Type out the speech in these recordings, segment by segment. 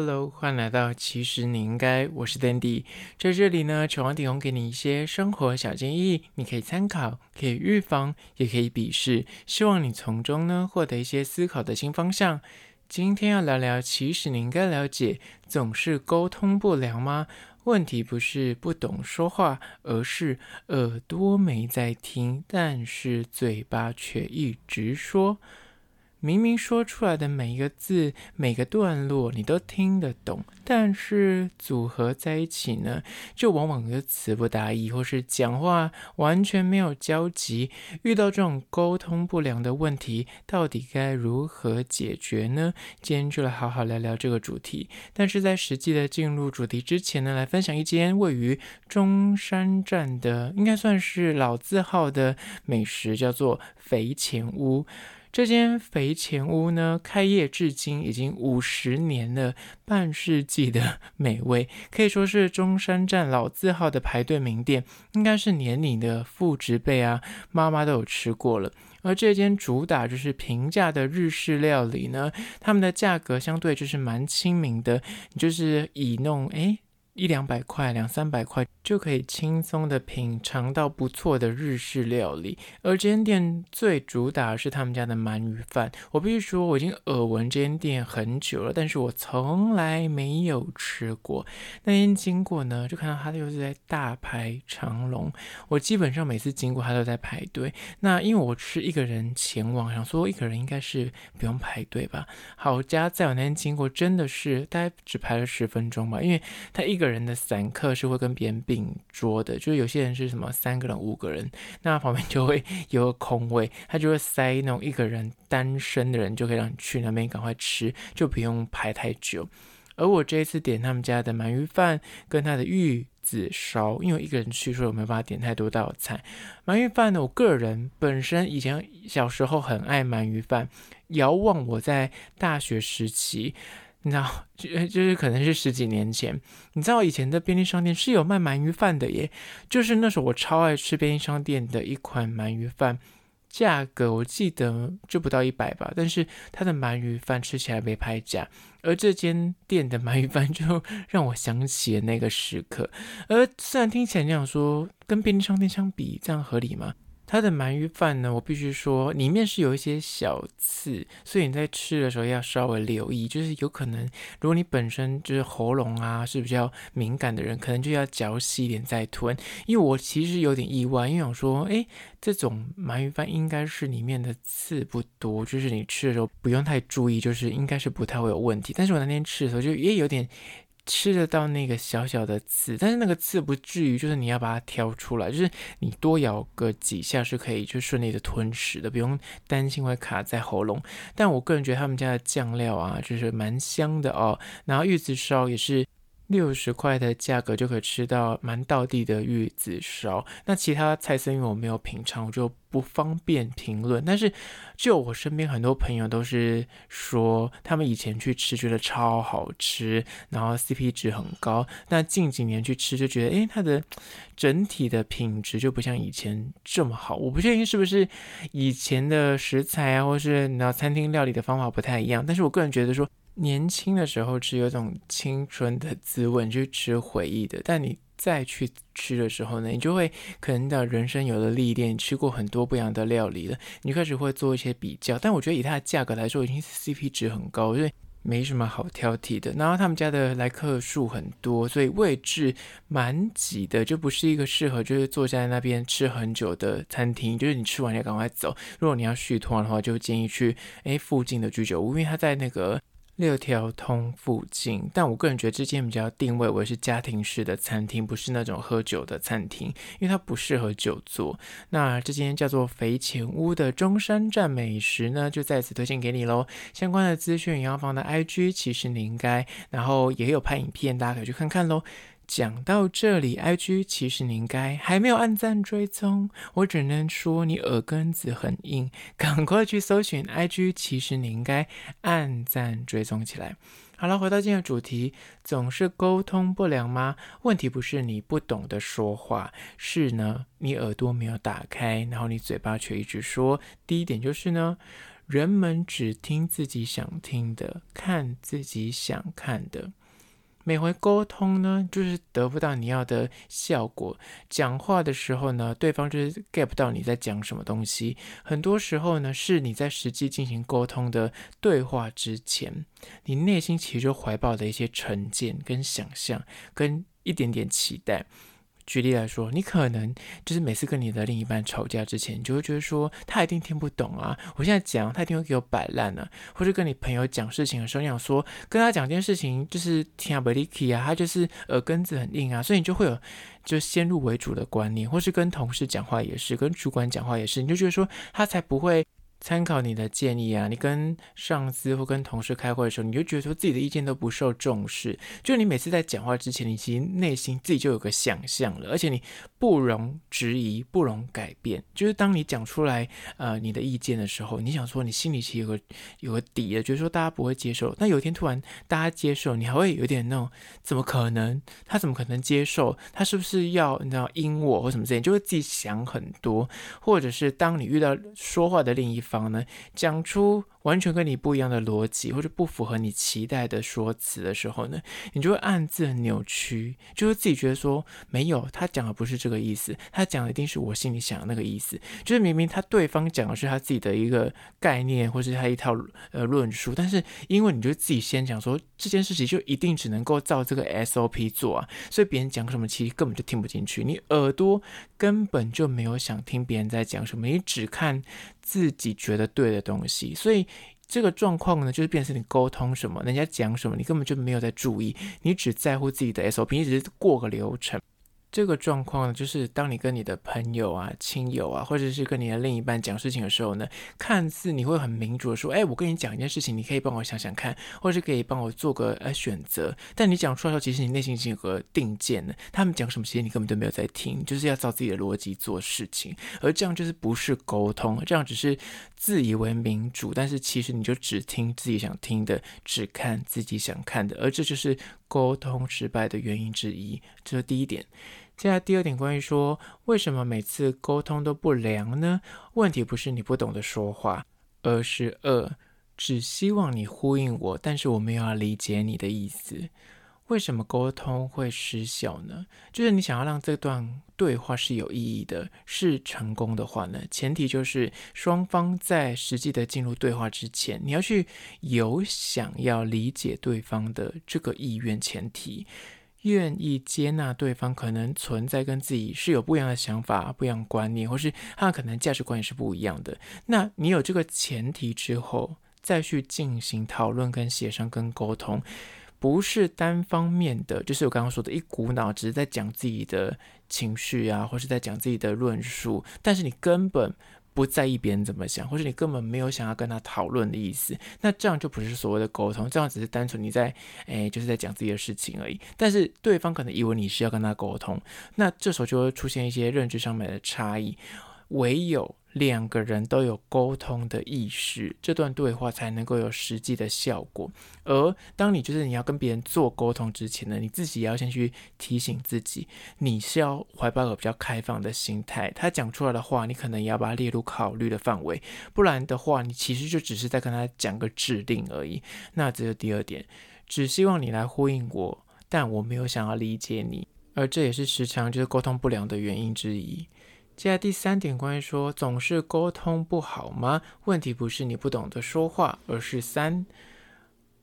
Hello，欢迎来到其实你应该，我是 Dandy，在这里呢，希望提供给你一些生活小建议，你可以参考，可以预防，也可以鄙视，希望你从中呢获得一些思考的新方向。今天要聊聊，其实你应该了解，总是沟通不良吗？问题不是不懂说话，而是耳朵没在听，但是嘴巴却一直说。明明说出来的每一个字、每个段落你都听得懂，但是组合在一起呢，就往往就词不达意，或是讲话完全没有交集。遇到这种沟通不良的问题，到底该如何解决呢？今天就来好好聊聊这个主题。但是在实际的进入主题之前呢，来分享一间位于中山站的，应该算是老字号的美食，叫做肥前屋。这间肥前屋呢，开业至今已经五十年了，半世纪的美味，可以说是中山站老字号的排队名店，应该是年龄的父执辈啊、妈妈都有吃过了。而这间主打就是平价的日式料理呢，他们的价格相对就是蛮亲民的，就是以弄诶一两百块、两三百块就可以轻松的品尝到不错的日式料理，而这间店最主打的是他们家的鳗鱼饭。我必须说，我已经耳闻这间店很久了，但是我从来没有吃过。那天经过呢，就看到他就是在大排长龙。我基本上每次经过他都在排队。那因为我是一个人前往，想说一个人应该是不用排队吧。好家在我那天经过，真的是大概只排了十分钟吧，因为他一个人的散客是会跟别人并桌的，就是有些人是什么三个人、五个人，那旁边就会有个空位，他就会塞那种一个人单身的人，就可以让你去那边赶快吃，就不用排太久。而我这一次点他们家的鳗鱼饭跟他的玉子烧，因为我一个人去，所以我没办法点太多道菜。鳗鱼饭呢，我个人本身以前小时候很爱鳗鱼饭，遥望我在大学时期。你知道，就就是可能是十几年前，你知道以前的便利商店是有卖鳗鱼饭的耶，就是那时候我超爱吃便利商店的一款鳗鱼饭，价格我记得就不到一百吧，但是它的鳗鱼饭吃起来没拍价，而这间店的鳗鱼饭就 让我想起了那个时刻，而虽然听起来你想说跟便利商店相比，这样合理吗？它的鳗鱼饭呢，我必须说，里面是有一些小刺，所以你在吃的时候要稍微留意，就是有可能，如果你本身就是喉咙啊是比较敏感的人，可能就要嚼细一点再吞。因为我其实有点意外，因为我说，哎，这种鳗鱼饭应该是里面的刺不多，就是你吃的时候不用太注意，就是应该是不太会有问题。但是我那天吃的时候就也有点。吃得到那个小小的刺，但是那个刺不至于，就是你要把它挑出来，就是你多咬个几下是可以就顺利的吞食的，不用担心会卡在喉咙。但我个人觉得他们家的酱料啊，就是蛮香的哦。然后玉子烧也是。六十块的价格就可以吃到蛮道地的玉子烧，那其他菜色因为我没有品尝，我就不方便评论。但是就我身边很多朋友都是说，他们以前去吃觉得超好吃，然后 CP 值很高。那近几年去吃就觉得，诶，它的整体的品质就不像以前这么好。我不确定是不是以前的食材啊，或是你知道餐厅料理的方法不太一样。但是我个人觉得说。年轻的时候吃有种青春的滋味，就是吃回忆的。但你再去吃的时候呢，你就会可能的人生有了历练，吃过很多不一样的料理了，你开始会做一些比较。但我觉得以它的价格来说，已经 CP 值很高，所以没什么好挑剔的。然后他们家的来客数很多，所以位置蛮挤的，就不是一个适合就是坐在那边吃很久的餐厅。就是你吃完要赶快走。如果你要续摊的话，就建议去诶附近的居酒屋，因为它在那个。六条通附近，但我个人觉得这间比较定位为是家庭式的餐厅，不是那种喝酒的餐厅，因为它不适合久坐。那这间叫做肥前屋的中山站美食呢，就在此推荐给你喽。相关的资讯洋房的 IG，其实你应该，然后也有拍影片，大家可以去看看喽。讲到这里，IG 其实你应该还没有按赞追踪，我只能说你耳根子很硬，赶快去搜寻 IG，其实你应该按赞追踪起来。好了，回到今天的主题，总是沟通不良吗？问题不是你不懂得说话，是呢，你耳朵没有打开，然后你嘴巴却一直说。第一点就是呢。人们只听自己想听的，看自己想看的。每回沟通呢，就是得不到你要的效果。讲话的时候呢，对方就是 get 不到你在讲什么东西。很多时候呢，是你在实际进行沟通的对话之前，你内心其实就怀抱的一些成见、跟想象、跟一点点期待。举例来说，你可能就是每次跟你的另一半吵架之前，你就会觉得说他一定听不懂啊，我现在讲他一定会给我摆烂呢。或者跟你朋友讲事情的时候，你想说跟他讲件事情就是听不进去啊，他就是耳根子很硬啊，所以你就会有就先入为主的观念，或是跟同事讲话也是，跟主管讲话也是，你就觉得说他才不会。参考你的建议啊，你跟上司或跟同事开会的时候，你就觉得说自己的意见都不受重视。就你每次在讲话之前，你其实内心自己就有个想象了，而且你不容质疑，不容改变。就是当你讲出来呃你的意见的时候，你想说你心里其实有个有个底的，觉得说大家不会接受。那有一天突然大家接受，你还会有点那种怎么可能？他怎么可能接受？他是不是要你知道阴我或什么之类？就会自己想很多，或者是当你遇到说话的另一方。呢，讲出完全跟你不一样的逻辑，或者不符合你期待的说辞的时候呢，你就会暗自扭曲，就会自己觉得说，没有，他讲的不是这这个意思，他讲的一定是我心里想的那个意思，就是明明他对方讲的是他自己的一个概念，或是他一套呃论述，但是因为你就自己先讲说这件事情就一定只能够照这个 SOP 做啊，所以别人讲什么其实根本就听不进去，你耳朵根本就没有想听别人在讲什么，你只看自己觉得对的东西，所以这个状况呢，就是变成你沟通什么，人家讲什么，你根本就没有在注意，你只在乎自己的 SOP，你只是过个流程。这个状况，就是当你跟你的朋友啊、亲友啊，或者是跟你的另一半讲事情的时候呢，看似你会很民主的说：“哎，我跟你讲一件事情，你可以帮我想想看，或者是可以帮我做个呃选择。”但你讲出来的时候，其实你内心已经有个定见了。他们讲什么，其实你根本就没有在听，就是要照自己的逻辑做事情。而这样就是不是沟通，这样只是自以为民主，但是其实你就只听自己想听的，只看自己想看的，而这就是沟通失败的原因之一。这是第一点。接下来第二点，关于说为什么每次沟通都不良呢？问题不是你不懂得说话，而是二只希望你呼应我，但是我没有要理解你的意思。为什么沟通会失效呢？就是你想要让这段对话是有意义的，是成功的话呢，前提就是双方在实际的进入对话之前，你要去有想要理解对方的这个意愿前提。愿意接纳对方可能存在跟自己是有不一样的想法、不一样观念，或是他可能价值观也是不一样的。那你有这个前提之后，再去进行讨论、跟协商、跟沟通，不是单方面的，就是我刚刚说的一股脑，只是在讲自己的情绪啊，或是在讲自己的论述，但是你根本。不在意别人怎么想，或是你根本没有想要跟他讨论的意思，那这样就不是所谓的沟通，这样只是单纯你在，诶，就是在讲自己的事情而已。但是对方可能以为你是要跟他沟通，那这时候就会出现一些认知上面的差异，唯有。两个人都有沟通的意识，这段对话才能够有实际的效果。而当你就是你要跟别人做沟通之前呢，你自己也要先去提醒自己，你是要怀抱个比较开放的心态。他讲出来的话，你可能也要把它列入考虑的范围，不然的话，你其实就只是在跟他讲个指令而已。那这是第二点，只希望你来呼应我，但我没有想要理解你，而这也是时常就是沟通不良的原因之一。接下来第三点，关于说总是沟通不好吗？问题不是你不懂得说话，而是三，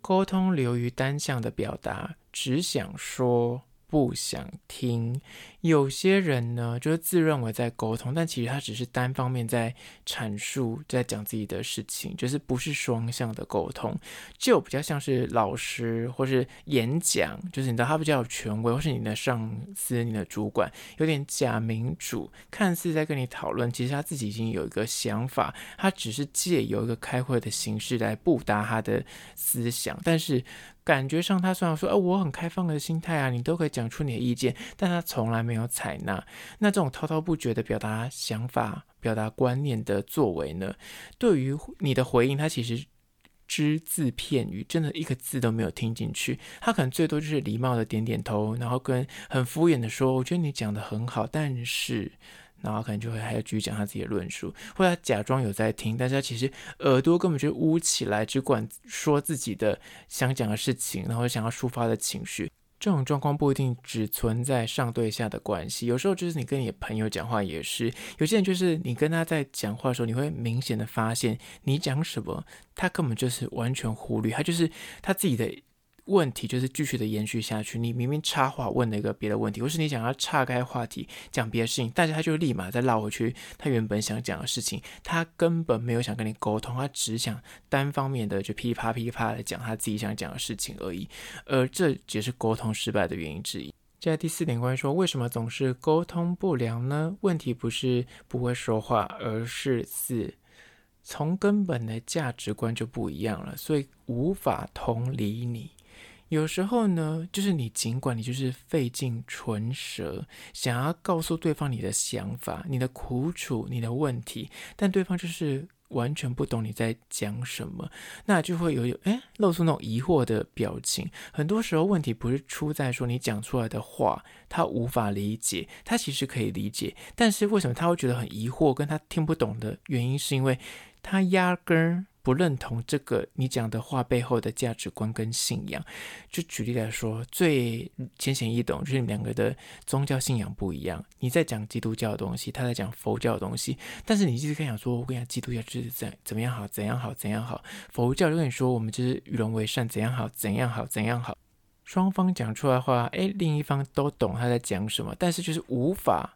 沟通流于单向的表达，只想说。不想听，有些人呢，就是自认为在沟通，但其实他只是单方面在阐述，在讲自己的事情，就是不是双向的沟通，就比较像是老师或是演讲，就是你知道他比较有权威，或是你的上司、你的主管，有点假民主，看似在跟你讨论，其实他自己已经有一个想法，他只是借由一个开会的形式来布达他的思想，但是。感觉上，他虽然说，哦，我很开放的心态啊，你都可以讲出你的意见，但他从来没没有采纳。那这种滔滔不绝的表达想法、表达观念的作为呢，对于你的回应，他其实只字片语，真的一个字都没有听进去。他可能最多就是礼貌的点点头，然后跟很敷衍的说：“我觉得你讲得很好，但是。”然后可能就会还要继续讲他自己的论述，或者他假装有在听，但是他其实耳朵根本就捂起来，只管说自己的想讲的事情，然后想要抒发的情绪。这种状况不一定只存在上对下的关系，有时候就是你跟你的朋友讲话也是，有些人就是你跟他在讲话的时候，你会明显的发现你讲什么，他根本就是完全忽略，他就是他自己的。问题就是继续的延续下去。你明明插话问了一个别的问题，或是你想要岔开话题讲别的事情，但是他就立马再绕回去他原本想讲的事情。他根本没有想跟你沟通，他只想单方面的就噼啪噼啪的讲他自己想讲的事情而已。而这也是沟通失败的原因之一。接下来第四点关于说为什么总是沟通不良呢？问题不是不会说话，而是四从根本的价值观就不一样了，所以无法同理你。有时候呢，就是你尽管你就是费尽唇舌，想要告诉对方你的想法、你的苦楚、你的问题，但对方就是完全不懂你在讲什么，那就会有有诶露出那种疑惑的表情。很多时候问题不是出在说你讲出来的话他无法理解，他其实可以理解，但是为什么他会觉得很疑惑，跟他听不懂的原因，是因为他压根儿。不认同这个你讲的话背后的价值观跟信仰，就举例来说，最浅显易懂，就是你们两个的宗教信仰不一样。你在讲基督教的东西，他在讲佛教的东西，但是你一直跟他讲说，我跟你讲基督教就是怎怎么样好，怎样好，怎样好。佛教就跟你说，我们就是与人为善，怎样好，怎样好，怎样好。双方讲出来话，哎，另一方都懂他在讲什么，但是就是无法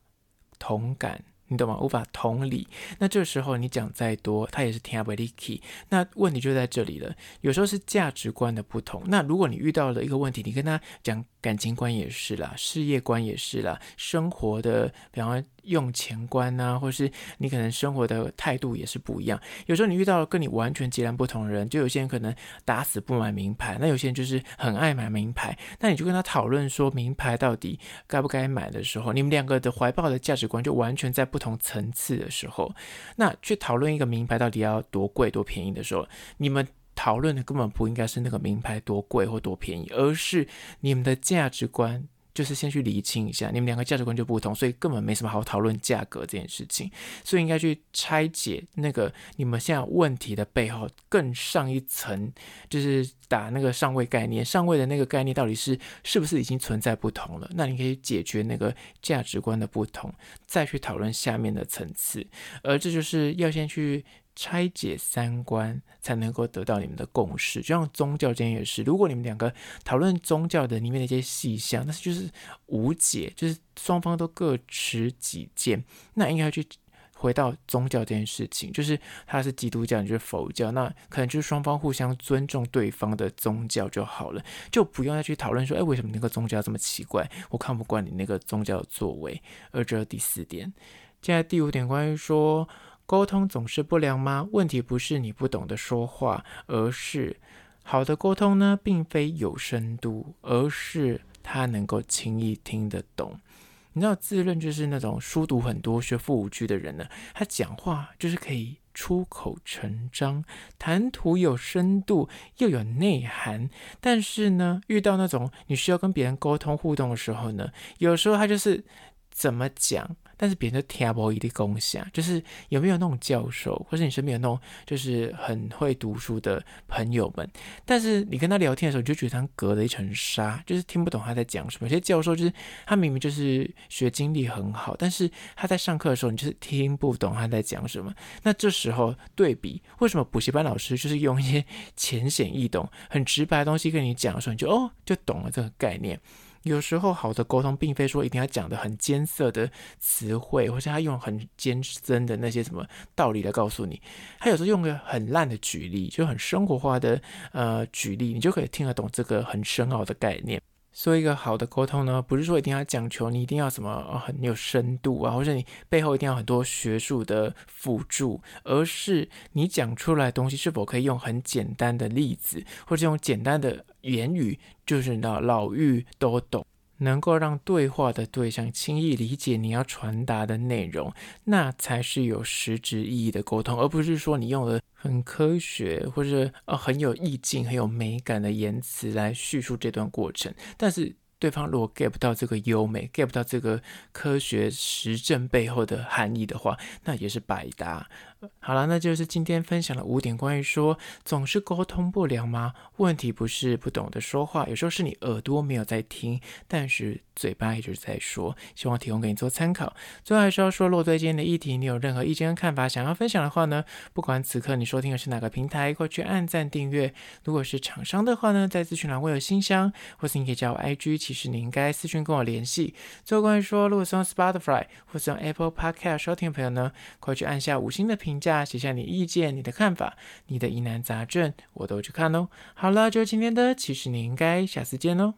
同感。你懂吗？无法同理，那这时候你讲再多，他也是听不进去。那问题就在这里了，有时候是价值观的不同。那如果你遇到了一个问题，你跟他讲感情观也是啦，事业观也是啦，生活的，比方用钱观啊，或是你可能生活的态度也是不一样。有时候你遇到了跟你完全截然不同的人，就有些人可能打死不买名牌，那有些人就是很爱买名牌。那你就跟他讨论说名牌到底该不该买的时候，你们两个的怀抱的价值观就完全在不同层次的时候，那去讨论一个名牌到底要多贵多便宜的时候，你们。讨论的根本不应该是那个名牌多贵或多便宜，而是你们的价值观，就是先去厘清一下，你们两个价值观就不同，所以根本没什么好讨论价格这件事情，所以应该去拆解那个你们现在问题的背后更上一层，就是打那个上位概念，上位的那个概念到底是是不是已经存在不同了？那你可以解决那个价值观的不同，再去讨论下面的层次，而这就是要先去。拆解三观才能够得到你们的共识，就像宗教间也是。如果你们两个讨论宗教的里面的一些细项，但是就是无解，就是双方都各持己见，那应该去回到宗教这件事情，就是他是基督教，你就是佛教，那可能就是双方互相尊重对方的宗教就好了，就不用再去讨论说，哎，为什么那个宗教这么奇怪？我看不惯你那个宗教的作为。而这是第四点，接下来第五点，关于说。沟通总是不良吗？问题不是你不懂得说话，而是好的沟通呢，并非有深度，而是他能够轻易听得懂。你知道，自认就是那种书读很多、学富五车的人呢，他讲话就是可以出口成章，谈吐有深度又有内涵。但是呢，遇到那种你需要跟别人沟通互动的时候呢，有时候他就是怎么讲。但是别人都听不一的共享，就是有没有那种教授，或是你身边有那种就是很会读书的朋友们，但是你跟他聊天的时候，你就觉得他隔了一层纱，就是听不懂他在讲什么。有些教授就是他明明就是学经历很好，但是他在上课的时候，你就是听不懂他在讲什么。那这时候对比，为什么补习班老师就是用一些浅显易懂、很直白的东西跟你讲的时候，你就哦就懂了这个概念。有时候好的沟通，并非说一定要讲的很艰涩的词汇，或是他用很艰深的那些什么道理来告诉你。他有时候用个很烂的举例，就很生活化的呃举例，你就可以听得懂这个很深奥的概念。做一个好的沟通呢，不是说一定要讲求你一定要什么很有深度啊，或者你背后一定要很多学术的辅助，而是你讲出来的东西是否可以用很简单的例子，或者用简单的言语，就是老老妪都懂。能够让对话的对象轻易理解你要传达的内容，那才是有实质意义的沟通，而不是说你用了很科学或者呃很有意境、很有美感的言辞来叙述这段过程。但是对方如果 get 不到这个优美，get 不到这个科学实证背后的含义的话，那也是白搭。好了，那就是今天分享的五点关于说总是沟通不良吗？问题不是不懂得说话，有时候是你耳朵没有在听，但是嘴巴一直在说。希望提供给你做参考。最后还是要说，如果对今天的议题你有任何意见跟看法，想要分享的话呢，不管此刻你收听的是哪个平台，快去按赞订阅。如果是厂商的话呢，在资讯栏会有信箱，或是你可以加我 IG，其实你应该私讯跟我联系。最后关于说，如果是用 Spotify 或是用 Apple Podcast 收听的朋友呢，快去按下五星的评。评价，写下你意见、你的看法、你的疑难杂症，我都去看哦。好了，就今天的，其实你应该下次见喽。